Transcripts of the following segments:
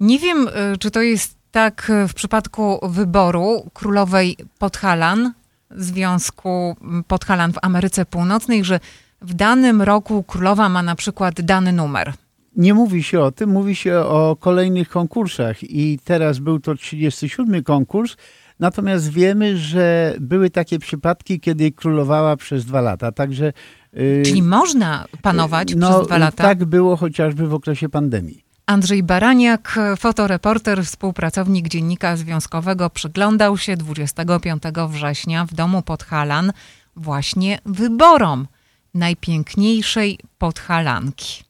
Nie wiem, y, czy to jest tak y, w przypadku wyboru królowej Podhalan, Związku Podhalan w Ameryce Północnej, że w danym roku królowa ma na przykład dany numer. Nie mówi się o tym, mówi się o kolejnych konkursach i teraz był to 37 konkurs, natomiast wiemy, że były takie przypadki, kiedy królowała przez dwa lata, także... y, Czyli można panować no, przez dwa lata? Tak było chociażby w okresie pandemii. Andrzej Baraniak, fotoreporter, współpracownik Dziennika Związkowego, przyglądał się 25 września w domu Podhalan właśnie wyborom najpiękniejszej Podhalanki.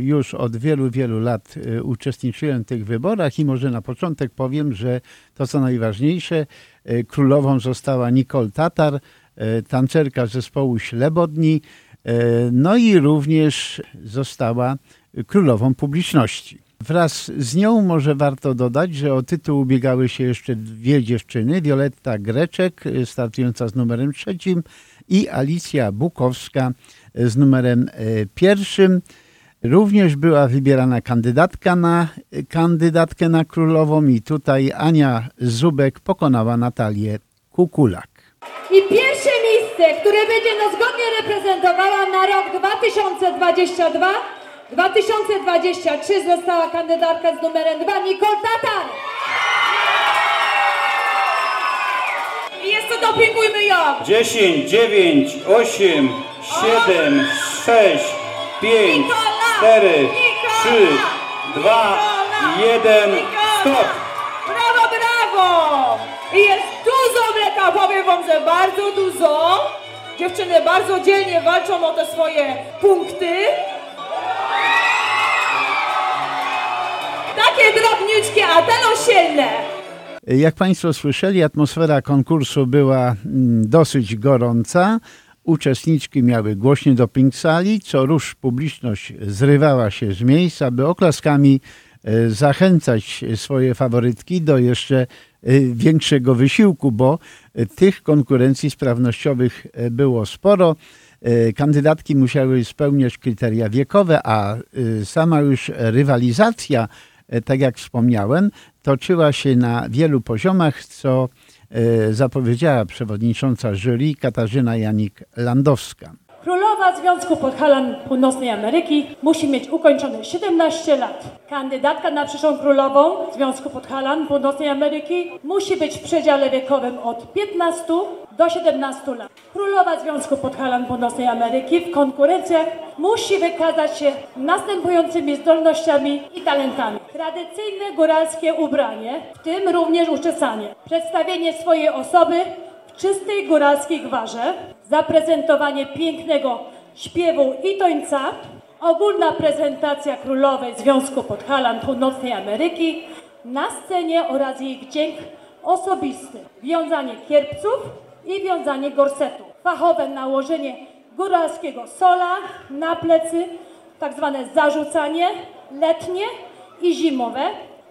Już od wielu, wielu lat y, uczestniczyłem w tych wyborach i może na początek powiem, że to co najważniejsze, y, królową została Nicole Tatar, y, tancerka zespołu Ślebodni, no i również została królową publiczności. Wraz z nią może warto dodać, że o tytuł ubiegały się jeszcze dwie dziewczyny, Wioletta Greczek y, startująca z numerem trzecim i Alicja Bukowska y, z numerem y, pierwszym. Również była wybierana kandydatka na kandydatkę na królową i tutaj Ania Zubek pokonała Natalię Kukulak. I pierwsze miejsce, które będzie nas godnie reprezentowała na rok 2022, 2023 została kandydatka z numerem 2 Nicole Tatar. I jeszcze dopingujmy ją. 10, 9, 8, 7, 6, 5, Nikola! 4, Nikola! 3, 2, 1, stop! Brawo, brawo! I jest dużo mleka, powiem wam, że bardzo dużo. Dziewczyny bardzo dzielnie walczą o te swoje punkty. Takie drobniczkie, a te silne. Jak Państwo słyszeli, atmosfera konkursu była mm, dosyć gorąca. Uczestniczki miały głośny doping sali, co rusz publiczność zrywała się z miejsc, aby oklaskami e, zachęcać swoje faworytki do jeszcze e, większego wysiłku, bo e, tych konkurencji sprawnościowych było sporo. Kandydatki musiały spełniać kryteria wiekowe, a sama już rywalizacja, tak jak wspomniałem, toczyła się na wielu poziomach, co e, zapowiedziała przewodnicząca jury Katarzyna Janik-Landowska. Królowa Związku Podhalan Północnej Ameryki musi mieć ukończone 17 lat. Kandydatka na przyszłą królową Związku Podhalan Północnej Ameryki musi być w przedziale wiekowym od 15 do 17 lat. Królowa Związku Podhalan Północnej Ameryki w konkurencjach musi wykazać się następującymi zdolnościami i talentami. Tradycyjne góralskie ubranie, w tym również uczesanie. Przedstawienie swojej osoby w czystej góralskiej gwarze, zaprezentowanie pięknego śpiewu i tońca, ogólna prezentacja królowej Związku Podhalan Północnej Ameryki na scenie oraz jej dźwięk osobisty, wiązanie kierpców i wiązanie gorsetu, fachowe nałożenie góralskiego sola na plecy, tak zwane zarzucanie letnie i zimowe,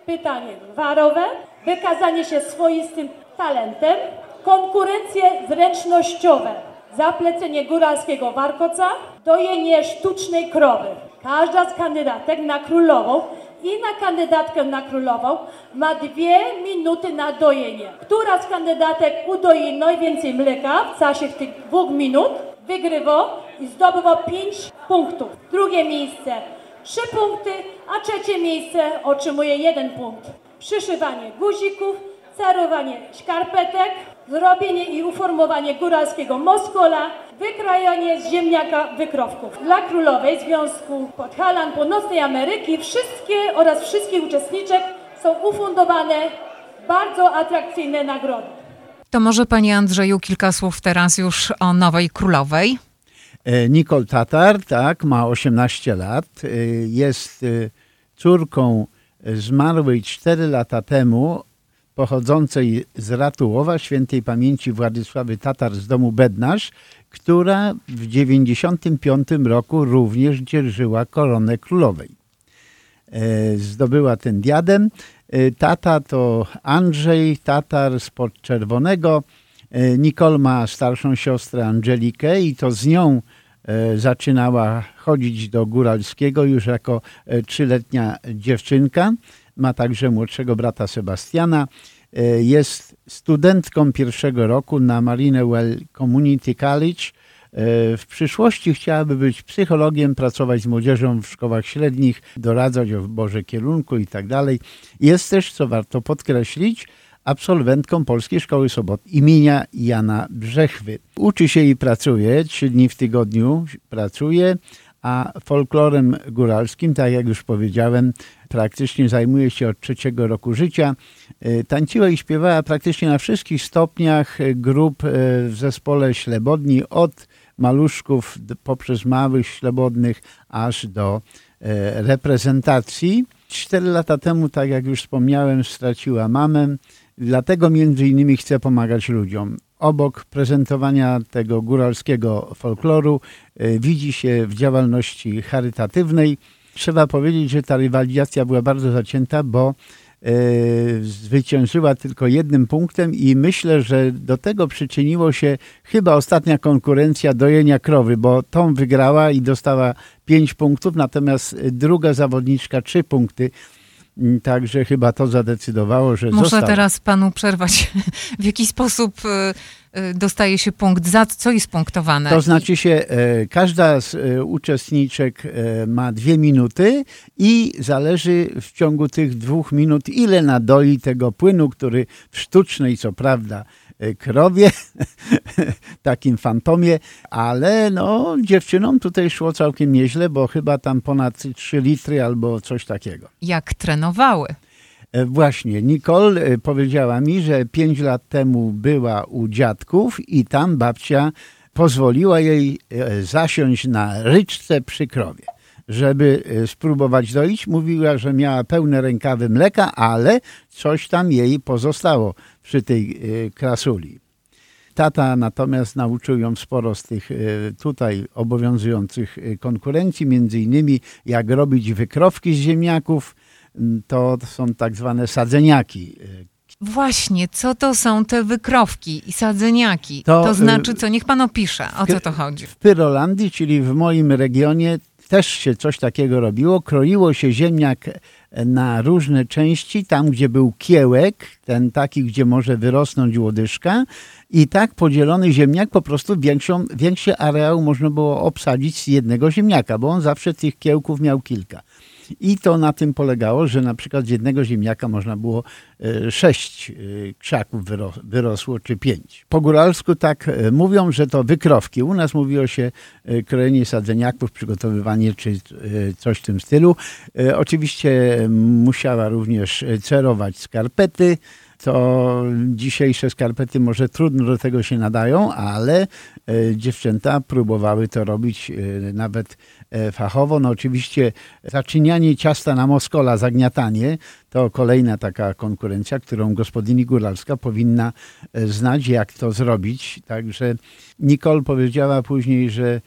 pytanie warowe, wykazanie się swoistym talentem, konkurencje zręcznościowe, zaplecenie góralskiego warkoca, dojenie sztucznej krowy. Każda z kandydatek na królową i na kandydatkę na królową ma dwie minuty na dojenie. Która z kandydatek udoi najwięcej mleka w czasie tych dwóch minut, wygrywa i zdobywa pięć punktów. Drugie miejsce trzy punkty, a trzecie miejsce otrzymuje jeden punkt. Przyszywanie guzików, cerowanie szkarpetek, zrobienie i uformowanie góralskiego moskola, wykrajanie z ziemniaka wykrowków. Dla Królowej Związku Podhalan Północnej Ameryki wszystkie oraz wszystkich uczestniczek są ufundowane bardzo atrakcyjne nagrody. To może Panie Andrzeju kilka słów teraz już o nowej królowej. E, Nicole Tatar, tak, ma 18 lat, e, jest e, córką zmarłej 4 lata temu pochodzącej z Ratułowa, świętej pamięci Władysławy Tatar z domu Bednarz, która w 95 roku również dzierżyła koronę królowej. E, Zdobyła ten diadem. E, Tata to Andrzej Tatar z Podczerwonego. E, Nicole ma starszą siostrę Angelikę i to z nią zaczynała chodzić do góralskiego już jako trzyletnia dziewczynka. Ma także młodszego brata Sebastiana. E, jest studentką pierwszego roku na Marinewell Community College. E, w przyszłości chciałaby być psychologiem, pracować z młodzieżą w szkołach średnich, doradzać o wyborze kierunku i tak. Jest też, co warto podkreślić, absolwentką Polskiej Szkoły Sobot imienia Jana Brzechwy. Uczy się i pracuje, trzy dni w tygodniu pracuje, a folklorem góralskim, tak jak już powiedziałem, praktycznie zajmuje się od trzeciego roku życia. E, tańczyła i śpiewała praktycznie na wszystkich stopniach grup e, w zespole ślebodni, od maluszków poprzez małych ślebodnych aż do e, reprezentacji. Cztery lata temu, tak jak już wspomniałem, straciła mamę. Dlatego między innymi chcę pomagać ludziom. Obok prezentowania tego góralskiego folkloru e, widzi się w działalności charytatywnej. Trzeba powiedzieć, że ta rywalizacja była bardzo zacięta, bo e, zwyciężyła tylko jednym punktem i myślę, że do tego przyczyniło się chyba ostatnia konkurencja dojenia krowy, bo tą wygrała i dostała pięć punktów, natomiast druga zawodniczka trzy punkty. Także chyba to zadecydowało, że Muszę został. teraz panu przerwać. W jaki sposób y, y, dostaje się punkt za co jest punktowane? To znaczy się, e, każda z e, uczestniczek e, ma dwie minuty i zależy w ciągu tych dwóch minut, ile nadoi tego płynu, który w sztucznej, co prawda, krowie, takim fantomie, ale no dziewczynom tutaj szło całkiem nieźle, bo chyba tam ponad 3 litry albo coś takiego. Jak trenowały? E, Właśnie, Nicole e, powiedziała mi, że pięć lat temu była u dziadków i tam babcia pozwoliła jej e, zasiąść na ryczce przy krowie, żeby e, spróbować doić. Mówiła, że miała pełne rękawy mleka, ale coś tam jej pozostało przy tej e, krasuli. Tata natomiast nauczył ją sporo z tych e, tutaj obowiązujących konkurencji, między innymi jak robić wykrowki z ziemniaków, m, to są tak zwane sadzeniaki. Właśnie, co to są te wykrowki i sadzeniaki? To, To, y, znaczy co? Niech pan opisze, o co to chodzi. W Pyrolandii, czyli w moim regionie, też się coś takiego robiło. Kroiło się ziemniak na różne części, tam gdzie był kiełek, ten taki, gdzie może wyrosnąć łodyżka i tak podzielony ziemniak po prostu większą, większy areał można było obsadzić z jednego ziemniaka, bo on zawsze tych kiełków miał kilka. I to na tym polegało, że na przykład z jednego ziemniaka można było e, sześć e, krzaków wyro, wyrosło, czy pięć. Po góralsku tak e, mówią, że to wykrowki. U nas mówiło się krojenie sadzeniaków, przygotowywanie czy coś w tym stylu. Oczywiście musiała również cerować skarpety. To dzisiejsze skarpety może trudno do tego się nadają, ale e, dziewczęta próbowały to robić e, nawet e, fachowo. No oczywiście zaczynianie ciasta na moskola, zagniatanie, to kolejna taka konkurencja, którą gospodyni góralska powinna znać, jak to zrobić. Także Nicole powiedziała później, że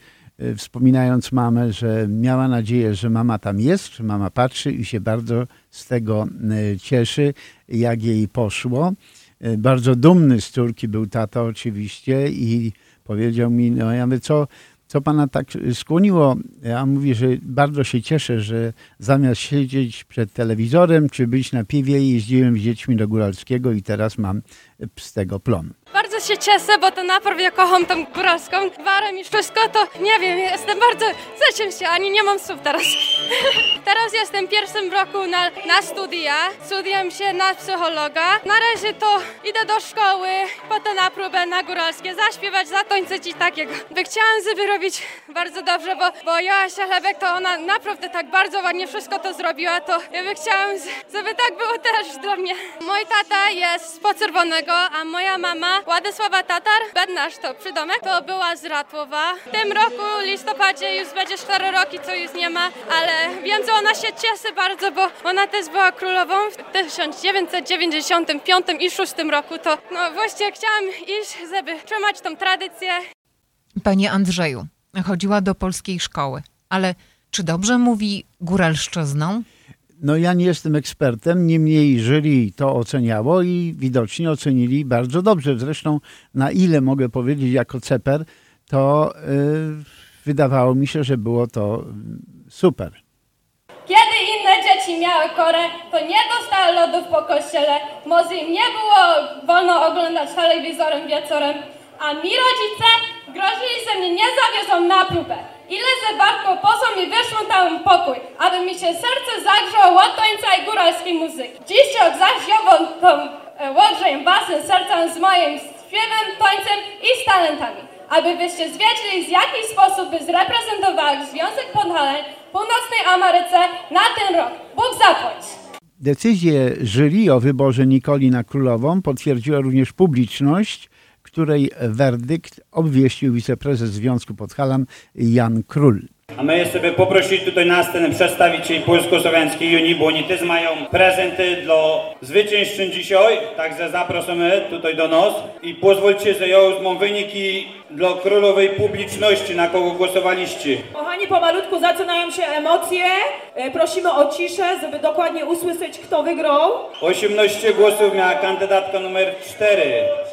wspominając mamę, że miała nadzieję, że mama tam jest, że mama patrzy i się bardzo z tego e, cieszy, jak jej poszło. E, Bardzo dumny z córki był tata oczywiście i powiedział mi, no ja mówię, co, co pana tak skłoniło? Ja mówię, że bardzo się cieszę, że zamiast siedzieć przed telewizorem czy być na piwie, jeździłem z dziećmi do Góralskiego i teraz mam z tego plon. Bardzo się cieszę, bo to naprawdę ja kocham tą góralską gwarę i wszystko, to nie wiem, jestem bardzo, cieszę się, ani nie mam słów teraz. teraz jestem w pierwszym roku na, na studia, studiam się na psychologa. Na razie to idę do szkoły, potem na próbę na góralskie, zaśpiewać, zatańczyć i takiego. By chciałam, żeby robić bardzo dobrze, bo, bo Joasia Lebek to ona naprawdę tak bardzo ładnie wszystko to zrobiła, to ja by chciałam, żeby tak było też dla mnie. Mój tata jest z Poczerwonego, a moja mama Władysława Tatar, Bednarz to przydomek, to była z Ratłowa. W tym roku, w listopadzie, już będzie 4 roki, co już nie ma, ale wiem, że ona się cieszy bardzo, bo ona też była królową w 1995 i 6 roku, to no właśnie chciałam iść, żeby trzymać tą tradycję Panie Andrzeju, chodziła do polskiej szkoły, ale czy dobrze mówi góralszczyzną? No ja nie jestem ekspertem, niemniej jury to oceniało i widocznie ocenili bardzo dobrze. Zresztą na ile mogę powiedzieć jako ceper, to y, wydawało mi się, że było to mm, super. Kiedy inne dzieci miały korę, to nie dostały lodów po kościele, może im nie było wolno oglądać telewizorem wieczorem, a mi rodzice grozili, że mnie nie zawiozą na próbę. Ile ze wartką posłą mi wyszło tam pokój, aby mi się serce zagrzało od tańca i góralskiej muzyki. Dziś zaś ją tą e, łodrzejem wasem sercem z moim śpiewem, tańcem i z talentami. Aby byście zwiedzili, z jaki sposób by zreprezentowały Związek Podhalań Północnej Ameryce na ten rok. Bóg zapłać! Decyzję jury o wyborze Nikoli na królową potwierdziła również publiczność, której werdykt obwieścił wiceprezes Związku Podhalan Jan Król. A my sobie poprosić tutaj na scenę przedstawicieli Polsko-Słowiańskiej Unii, bo oni też mają prezenty dla zwycięzczyń dzisiaj, także zapraszamy tutaj do nas i pozwólcie, że ja mam wyniki dla królowej publiczności, na kogo głosowaliście. Kochani, pomalutku zaczynają się emocje. E, Prosimy o ciszę, żeby dokładnie usłyszeć, kto wygrał. 18 głosów miała kandydatka numer 4,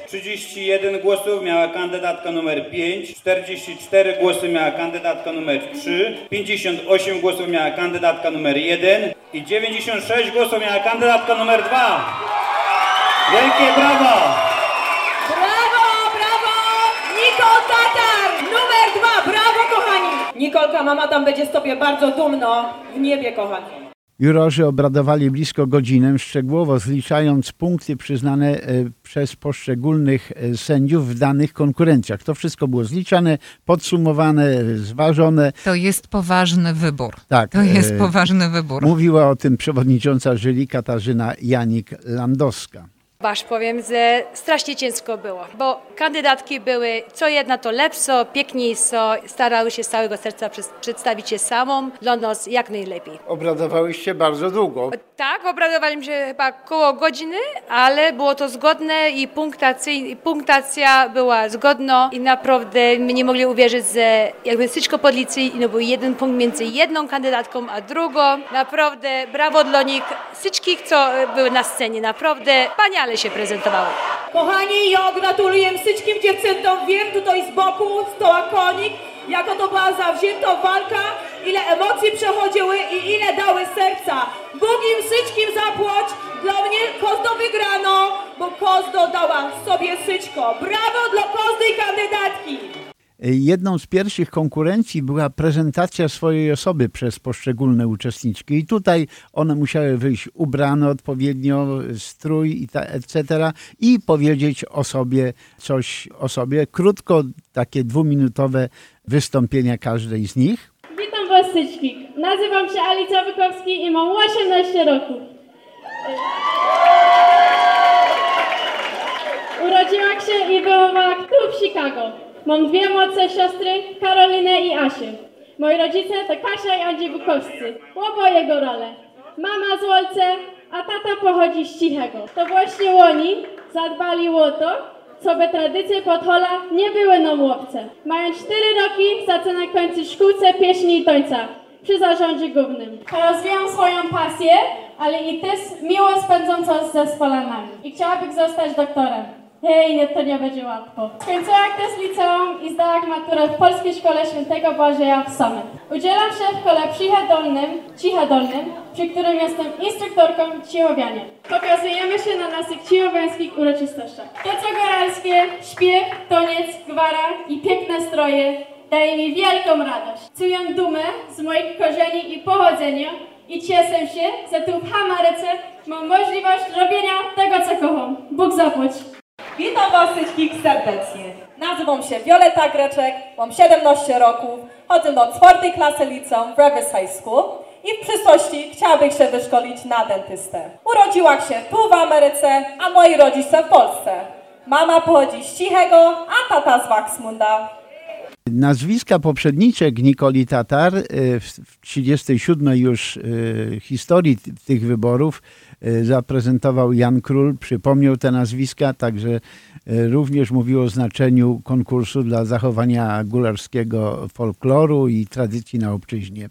31 głosów miała kandydatka numer 5, 44 głosy miała kandydatka numer 3, 58 głosów miała kandydatka numer 1 i 96 głosów miała kandydatka numer 2. Wielkie brawa! Brawo, brawo! Nikol Tatar, numer dwa, brawo kochani! Nikolka, mama tam będzie z tobie bardzo dumno w niebie, kochani. Jurorzy obradowali blisko godzinę, szczegółowo zliczając punkty przyznane e, przez poszczególnych e, sędziów w danych konkurencjach. To wszystko było zliczane, podsumowane, zważone. To jest poważny wybór. Tak, To jest e, poważny wybór. Mówiła o tym przewodnicząca jury Katarzyna Janik-Landowska. Wasz powiem, że strasznie ciężko było, bo kandydatki były co jedna to lepsze, piękniejsze, starały się z całego serca przed- przedstawić się samą dla nas jak najlepiej. Obradowałyście bardzo długo. Tak, obradowaliśmy się chyba koło godziny, ale było to zgodne i punktacja była zgodna i naprawdę my nie mogli uwierzyć, że jakby wszystko podliczyli no był jeden punkt między jedną kandydatką a drugą. Naprawdę brawo dla nich, wszystkich, co były na scenie, naprawdę wspaniale się prezentowały. Kochani, ja gratuluję wszystkim dziewczętom. Wiem tutaj z boku, stoła konik, jaka to była zawzięta walka, ile emocji przechodziły i ile dały serca. Bóg im wszystkim zapłać. Dla mnie Kozdo wygrano, bo Kozdo dała sobie syćko. Brawo dla każdej kandydatki. Jedną z pierwszych konkurencji była prezentacja swojej osoby przez poszczególne uczestniczki. I tutaj one musiały wyjść ubrane odpowiednio, strój etc. i powiedzieć o sobie coś o sobie. Krótko, takie dwuminutowe wystąpienia każdej z nich. Witam Was wszystkich. Nazywam się Alicja Wykowski i mam 18 roku. Urodziłam się i wychowałam tu w Chicago. Mam dwie młodsze siostry, Karolinę i Asię. Moi rodzice to Kasia i Andrzej Wykowscy. Oboje górale. Mama z Wolce, a tata pochodzi z Cichego. To właśnie oni zadbali o to, co by tradycje Podhola nie były nam łopce. Mając 4 roki, zaczyna kończyć szkółce pieśni i tańca przy zarządzie głównym. Rozwijam swoją pasję, ale i też miło spędzącą z zespolanami. I chciałabym zostać doktorem. Hej, nie, to nie będzie łatwo. Skończyłam też liceum i zdałam maturę w Polskiej Szkole Świętego Błażeja w Somy. Udzielam się w kole Ciche Dolnym, Ciche Dolnym, przy którym jestem instruktorką cichowiania. Pokazujemy się na naszych cichowiańskich uroczystościach. To co góralskie, śpiew, toniec, gwara i piękne stroje daje mi wielką radość. Czuję dumę z moich korzeni i pochodzenia i cieszę się, że tu w Hamaryce mam możliwość robienia tego, co kocham. Bóg zapłać. Witam Was wszystkich serdecznie. Nazywam się Violeta Greczek, mam 17 roków, chodzę do czwartej klasy liceum w Rivers High School i w przyszłości chciałabym się wyszkolić na dentystę. Urodziłam się tu w Ameryce, a moi rodzice w Polsce. Mama pochodzi z Cichego, a tata z Waxmunda. Nazwiska poprzedniczek Nikoli Tatar e, w w 37 już e, historii tych wyborów zaprezentował Jan Król, przypomniał te nazwiska, także e, również mówił o znaczeniu konkursu dla zachowania gularskiego folkloru i tradycji na obczyźnie.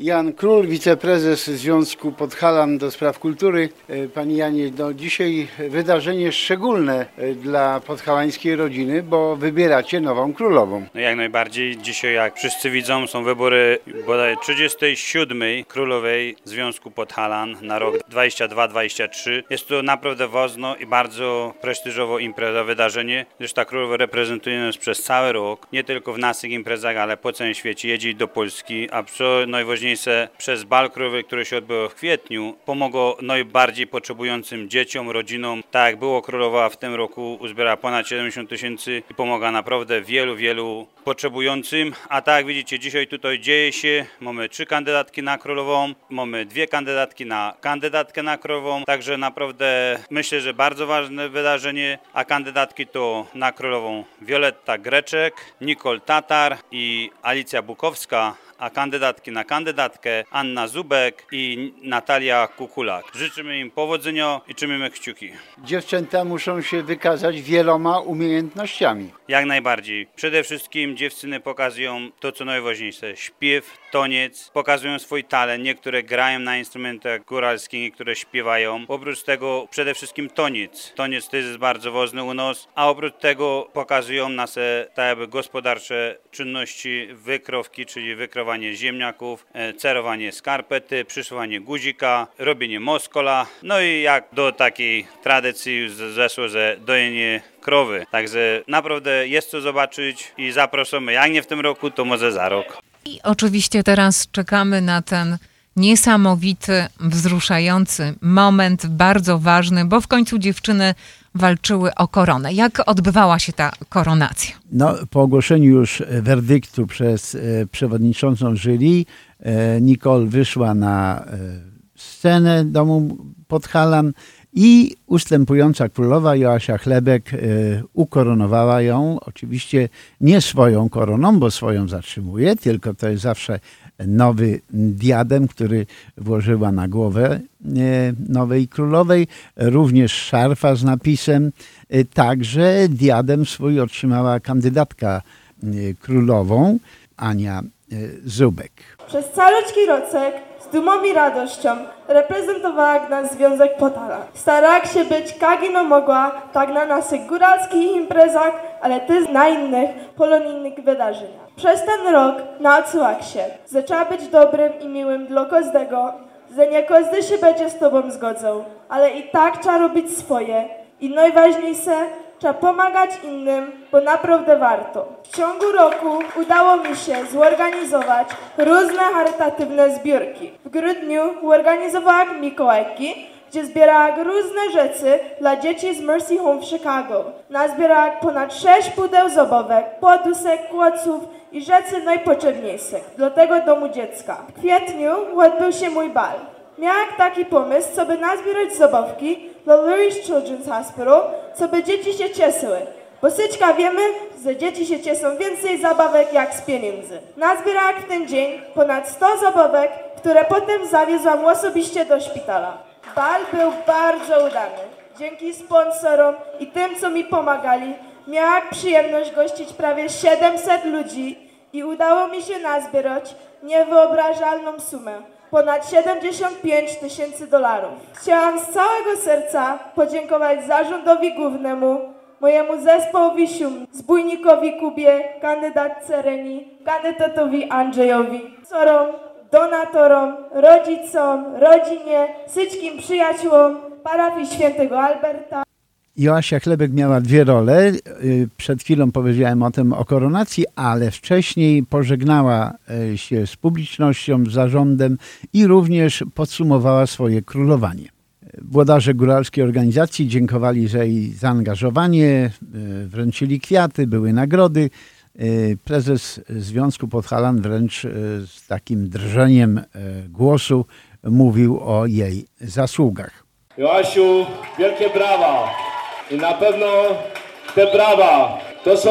Jan Król, wiceprezes Związku Podhalan do Spraw Kultury. E, Pani Janie, no dzisiaj wydarzenie szczególne e, dla podhalańskiej rodziny, bo wybieracie nową królową. No jak najbardziej. Dzisiaj, jak wszyscy widzą, są wybory bodaj 37. Królowej Związku Podhalan na rok 22-23. Jest to naprawdę ważne i bardzo prestiżowo impreza, wydarzenie, gdyż ta królowa reprezentuje nas przez cały rok, nie tylko w naszych imprezach, ale po całym świecie. Jedzie do Polski, a co najważniejsze, przez bal królowy, który się odbył w kwietniu, pomogło najbardziej potrzebującym dzieciom, rodzinom. Tak jak było królowa w tym roku, uzbiera ponad 70 tysięcy i pomaga naprawdę wielu, wielu potrzebującym. A tak jak widzicie, dzisiaj tutaj dzieje się. Mamy trzy kandydatki na królową, mamy dwie kandydatki na kandydatkę na królową. Także naprawdę myślę, że bardzo ważne wydarzenie. A kandydatki to na królową Wioletta Greczek, Nicole Tatar i Alicja Bukowska a kandydatki na kandydatkę Anna Zubek i Natalia Kukulak. Życzymy im powodzenia i trzymamy kciuki. Dziewczęta muszą się wykazać wieloma umiejętnościami. Jak najbardziej. Przede wszystkim dziewczyny pokazują to, co najważniejsze. Śpiew, toniec, pokazują swój talent. Niektóre grają na instrumentach góralskich, niektóre śpiewają. Oprócz tego przede wszystkim toniec. Toniec też jest bardzo ważny u nas, a oprócz tego pokazują nasze tak jakby gospodarcze czynności wykrowki, czyli wykrowanie ziemniaków, e, cerowanie skarpety, przyszywanie guzika, robienie moskola. No i jak do takiej tradycji zeszło, że dojenie krowy. Także naprawdę jest co zobaczyć i zapraszamy. Jak nie w tym roku, to może za rok. I oczywiście teraz czekamy na ten niesamowity, wzruszający moment, bardzo ważny, bo w końcu dziewczyny walczyły o koronę. Jak odbywała się ta koronacja? No, po ogłoszeniu już werdyktu przez e, przewodniczącą jury, e, Nicole wyszła na e, scenę domu Podhalan i ustępująca królowa Joasia Chlebek e, ukoronowała ją. Oczywiście nie swoją koroną, bo swoją zatrzymuje, tylko to jest zawsze nowy diadem, który włożyła na głowę e, nowej królowej. Również szarfa z napisem. E, Także diadem swój otrzymała kandydatka e, królową Ania Zubek. Przez caluczki rocek z dumą i radością reprezentowała nas Związek Potala. Starała się być jak ino mogła, tak na naszych góralskich imprezach, ale też na innych polonijnych wydarzeniach. Przez ten rok nauczyła się, zaczęła być dobrym i miłym dla każdego, że nie każdy się będzie z tobą zgodzał, ale i tak trzeba robić swoje. I najważniejsze, trzeba pomagać innym, bo naprawdę warto. W ciągu roku udało mi się zorganizować różne charytatywne zbiórki. W grudniu organizowałam Mikołajki, gdzie zbierałam różne rzeczy dla dzieci z Mercy Home w Chicago. Nazbierałam ponad 6 pudeł zobowek, podusek, kłoców i rzeczy najpotrzebniejszych dla tego domu dziecka. W kwietniu odbył się mój bal. Miałam taki pomysł, co by nazbierać zabawki dla Lurie's Children's Hospital, co by dzieci się cieszyły. Bo syczka wiemy, że dzieci się cieszą więcej zabawek jak z pieniędzy. Nazbierałam w ten dzień ponad 100 zabawek, które potem zawiozłam osobiście do szpitala. Bal był bardzo udany. Dzięki sponsorom i tym, co mi pomagali, miałam przyjemność gościć prawie 700 ludzi i udało mi się nazbierać niewyobrażalną sumę ponad 75 tysięcy dolarów. Chciałam z całego serca podziękować zarządowi głównemu, mojemu zespołowi sium, zbójnikowi Kubie, kandydatce Reni, kandydatowi Andrzejowi, sorom, donatorom, rodzicom, rodzinie, wszystkim przyjaciółom, parafii świętego Alberta. Joasia Chlebek miała dwie role. Y, Przed chwilą powiedziałem o tym, o koronacji, ale wcześniej pożegnała y, się z publicznością, z zarządem i również podsumowała swoje królowanie. Włodarze góralskiej organizacji dziękowali za jej zaangażowanie, y, wręczyli kwiaty, były nagrody. Y, Prezes Związku Podhalan wręcz z takim drżeniem głosu mówił o jej zasługach. Joasiu, wielkie brawa. I na pewno te brawa to są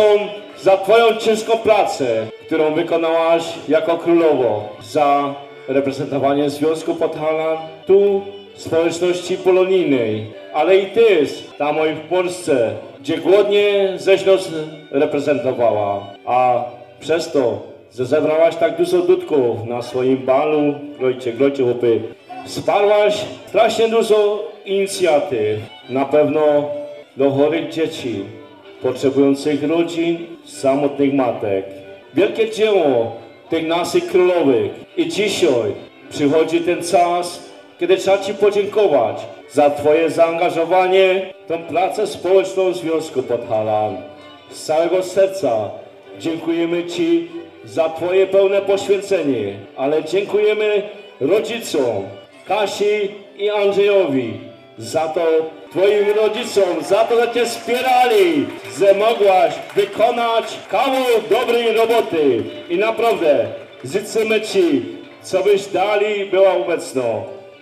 za Twoją ciężką pracę, którą wykonałaś jako królowo, za reprezentowanie Związku Podhalan tu społeczności polonijnej, ale i Ty tam w Polsce, gdzie głodnie ześ nas reprezentowała, a przez to że zebrałaś tak dużo dudków na swoim balu. Grojcie, grojcie chłopy. Wsparłaś strasznie dużo inicjatyw. Na pewno do chorych dzieci, potrzebujących rodzin, samotnych matek. Wielkie dzieło tych naszych królowych. I dzisiaj przychodzi ten czas, kiedy trzeba Ci podziękować za Twoje zaangażowanie w tą pracę społeczną Związku Podhalan. Z całego serca dziękujemy Ci za Twoje pełne poświęcenie, ale dziękujemy rodzicom Kasi i Andrzejowi za to, Twoim rodzicom, za to, że Cię wspierali, że mogłaś wykonać kawał dobrej roboty. I naprawdę życzymy Ci, co byś dali była obecna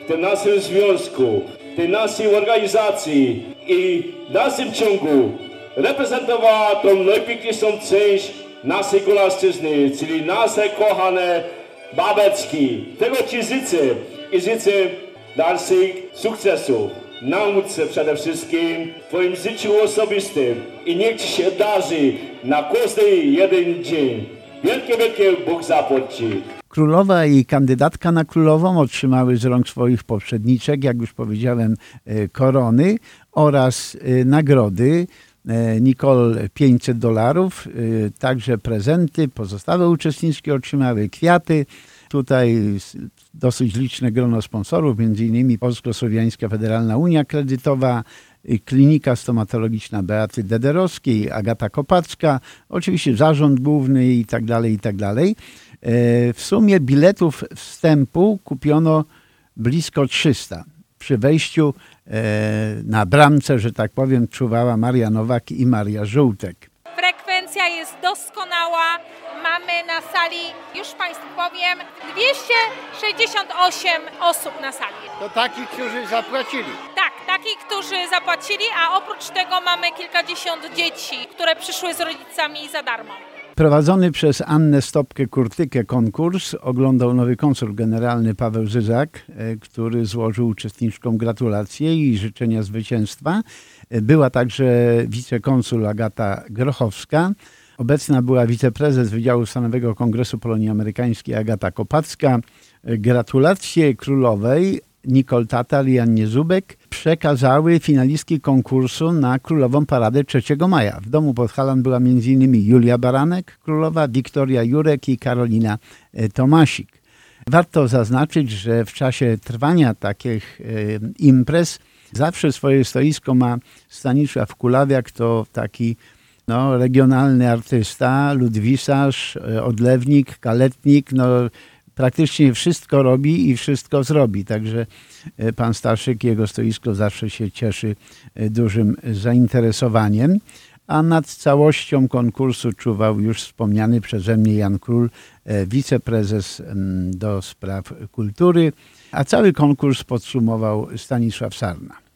w tym naszym związku, w tej naszej organizacji i w naszym ciągu reprezentowała tą najpiękniejszą część naszej Golaszczyzny, czyli nasze kochane babeczki. Tego Ci życzę i życzę dalszych sukcesów. Nauce przede wszystkim w Twoim życiu osobistym i niech Ci się darzy na każdy jeden dzień. Wielkie, wielkie Bóg zapłać Ci. Królowa i kandydatka na królową otrzymały z rąk swoich poprzedniczek, jak już powiedziałem, e, korony oraz e, nagrody. E, Nicole 500 dolarów, także prezenty. Pozostałe uczestniczki otrzymały kwiaty. Tutaj dosyć liczne grono sponsorów, innymi Polsko-Słowiańska Federalna Unia Kredytowa, Klinika Stomatologiczna Beaty Dederowskiej, Agata Kopacka, oczywiście zarząd główny i tak dalej, i tak dalej. W sumie biletów wstępu kupiono blisko 300. Przy wejściu na bramce, że tak powiem, czuwała Maria Nowak i Maria Żółtek. Frekwencja jest doskonała. Mamy na sali, już Państwu powiem, 268 osób na sali. To takich, którzy zapłacili. Tak, takich, którzy zapłacili, a oprócz tego mamy kilkadziesiąt dzieci, które przyszły z rodzicami za darmo. Prowadzony przez Annę Stopkę-Kurtykę konkurs oglądał nowy konsul generalny Paweł Zyzak, e, który złożył uczestniczkom gratulacje i życzenia zwycięstwa. Była także wicekonsul Agata Grochowska. Obecna była wiceprezes Wydziału Stanowego Kongresu Polonii Amerykańskiej Agata Kopacka. Gratulacje królowej Nicole Tatar i Annie Zubek przekazały finalistki konkursu na Królową Paradę 3 maja. W domu Podhalan była m.in. Julia Baranek, królowa, Wiktoria Jurek i Karolina e, Tomasik. Warto zaznaczyć, że w czasie trwania takich e, imprez zawsze swoje stoisko ma Stanisław Kulawiak, to taki no, regionalny artysta, ludwisarz, e, odlewnik, kaletnik, no, praktycznie wszystko robi i wszystko zrobi. Także e, pan Staszyk, jego stoisko zawsze się cieszy e, dużym zainteresowaniem. A nad całością konkursu czuwał już wspomniany przeze mnie Jan Król, wiceprezes do spraw kultury, a cały konkurs podsumował Stanisław Sarna.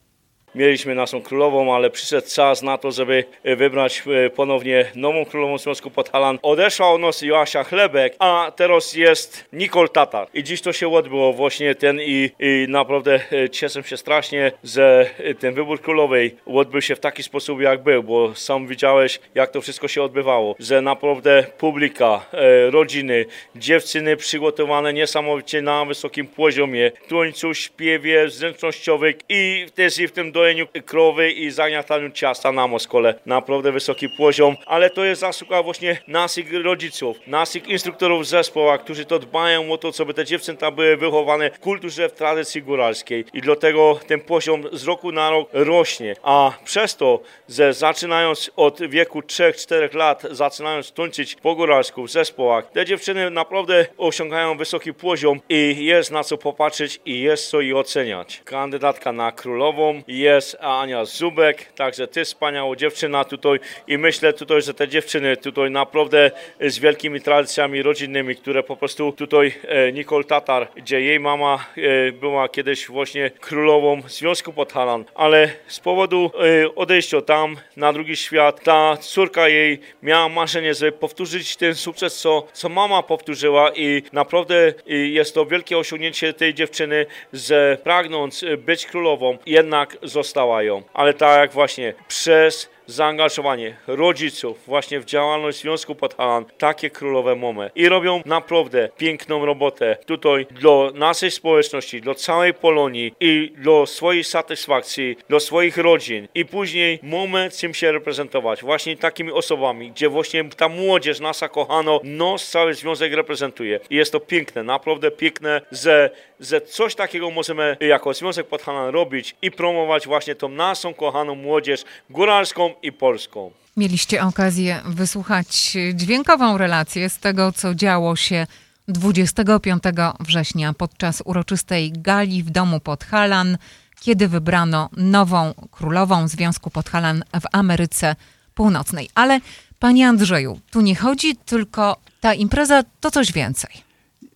Mieliśmy naszą królową, ale przyszedł czas na to, żeby e, wybrać e, ponownie nową królową Związku Podhalan. Odeszła od nas Joasia Chlebek, a teraz jest Nicole Tatar. I dziś to się odbyło właśnie ten i, i naprawdę e, cieszę się strasznie, że ten wybór królowej odbył się w taki sposób jak był, bo sam widziałeś jak to wszystko się odbywało, że naprawdę publika, rodziny, dziewczyny przygotowane niesamowicie na wysokim poziomie, tańcu, śpiewie, zręcznościowych i też i w tym do dojeniu krowy i zagniataniu ciasta na moskole. Naprawdę wysoki poziom, ale to jest zasługa właśnie naszych rodziców, naszych instruktorów zespołu, którzy to dbają o to, żeby te dziewczęta były wychowane w kulturze, w tradycji góralskiej i dlatego ten poziom z roku na rok rośnie, a przez to, że zaczynając od wieku 3-4 lat, zaczynając tańczyć po góralsku w zespołach, te dziewczyny naprawdę osiągają wysoki poziom i jest na co popatrzeć i jest co i oceniać. Kandydatka na królową jest jest Ania Zubek, także ty wspaniała dziewczyna tutaj. I myślę tutaj, że te dziewczyny tutaj naprawdę z wielkimi tradycjami rodzinnymi, które po prostu tutaj e, Nicole Tatar, gdzie jej mama e, była kiedyś właśnie królową Związku Podhalan, ale z powodu e, odejścia tam na drugi świat, ta córka jej miała marzenie, żeby powtórzyć ten sukces, co, co mama powtórzyła. I naprawdę jest to wielkie osiągnięcie tej dziewczyny, że pragnąc być królową, jednak została ją. Ale tak jak właśnie przez zaangażowanie rodziców właśnie w działalność Związku Podhalan, takie królowe mamy. I robią naprawdę piękną robotę tutaj dla naszej społeczności, dla całej Polonii i dla swojej satysfakcji, dla swoich rodzin. I później mamy czym się reprezentować. Właśnie takimi osobami, gdzie właśnie ta młodzież nasza kochano, nos cały związek reprezentuje. I jest to piękne, naprawdę piękne, że, że coś takiego możemy jako Związek Podhalan robić i promować właśnie tą naszą kochaną młodzież góralską i polską. Mieliście okazję wysłuchać dźwiękową relację z tego, co działo się 25 września podczas uroczystej gali w domu Podhalan, kiedy wybrano nową królową Związku Podhalan w Ameryce Północnej. Ale panie Andrzeju, tu nie chodzi tylko ta impreza to coś więcej.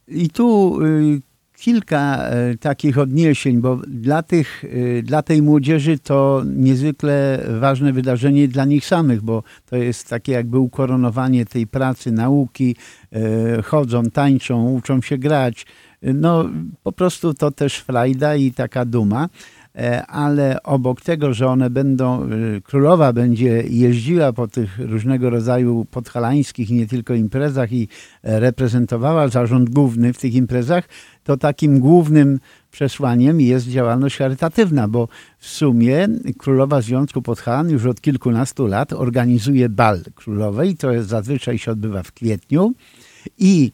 I tu y, kilka y, takich odniesień, bo dla, tych, y, dla tej młodzieży to niezwykle ważne wydarzenie dla nich samych, bo to jest takie jakby ukoronowanie tej pracy, nauki, y, chodzą, tańczą, uczą się grać. No po prostu to też frajda i taka duma. E, ale obok tego, że one będą, e, królowa będzie jeździła po tych różnego rodzaju podhalańskich nie tylko imprezach i e, reprezentowała zarząd główny w tych imprezach, to takim głównym przesłaniem jest działalność charytatywna, bo w sumie Królowa Związku Podhalan już od kilkunastu lat organizuje bal królowej, to jest zazwyczaj się odbywa w kwietniu i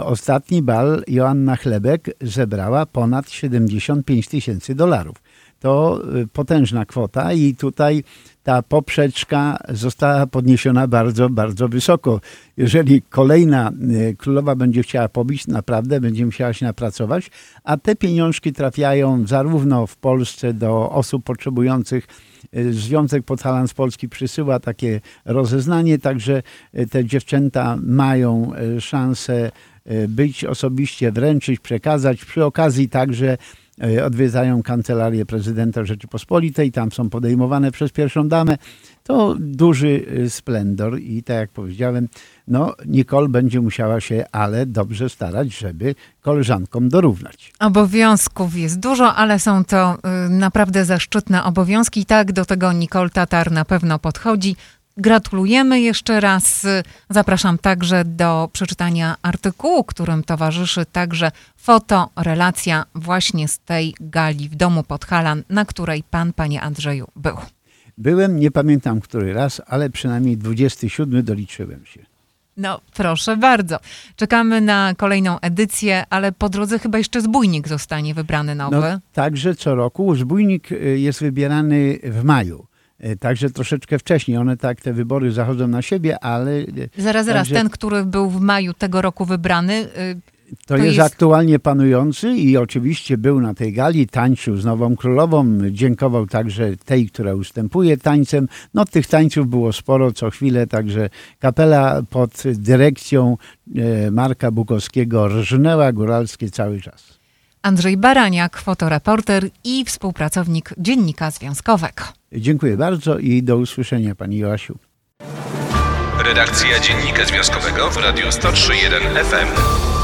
ostatni bal Joanna Chlebek zebrała ponad 75 tysięcy dolarów. To e, potężna kwota i tutaj ta poprzeczka została podniesiona bardzo, bardzo wysoko. Jeżeli kolejna e, królowa będzie chciała pobić, naprawdę będzie musiała się napracować, a te pieniążki trafiają zarówno w Polsce do osób potrzebujących E, Związek Podhalan z Polski przysyła takie rozeznanie, także te dziewczęta mają szansę być osobiście, wręczyć, przekazać. Przy okazji także odwiedzają kancelarię prezydenta Rzeczypospolitej, tam są podejmowane przez pierwszą damę. To duży splendor i tak jak powiedziałem, no Nicole będzie musiała się ale dobrze starać, żeby koleżankom dorównać. Obowiązków jest dużo, ale są to y, naprawdę zaszczytne obowiązki. Tak, do tego Nicole Tatar na pewno podchodzi. Gratulujemy jeszcze raz. Zapraszam także do przeczytania artykułu, którym towarzyszy także foto, relacja właśnie z tej gali w domu Podhalan, na której pan, panie Andrzeju, był. Byłem, nie pamiętam który raz, ale przynajmniej 27 doliczyłem się. No, proszę bardzo. Czekamy na kolejną edycję, ale po drodze chyba jeszcze zbójnik zostanie wybrany nowy. No, także co roku. Zbójnik y, jest wybierany w maju. Y, także troszeczkę wcześniej. One tak, te wybory zachodzą na siebie, ale... Y, zaraz, zaraz. Także... Ten, który był w maju tego roku wybrany, to, to jest, jest, aktualnie panujący i oczywiście był na tej gali, tańczył z Nową Królową, dziękował także tej, która ustępuje tańcem. No tych tańców było sporo co chwilę, także kapela pod dyrekcją e, Marka Bukowskiego rżnęła góralskie cały czas. Andrzej Baraniak, fotoreporter i współpracownik Dziennika Związkowego. Dziękuję bardzo i do usłyszenia Pani Joasiu. Redakcja Dziennika Związkowego w Radiu 103.1 FM.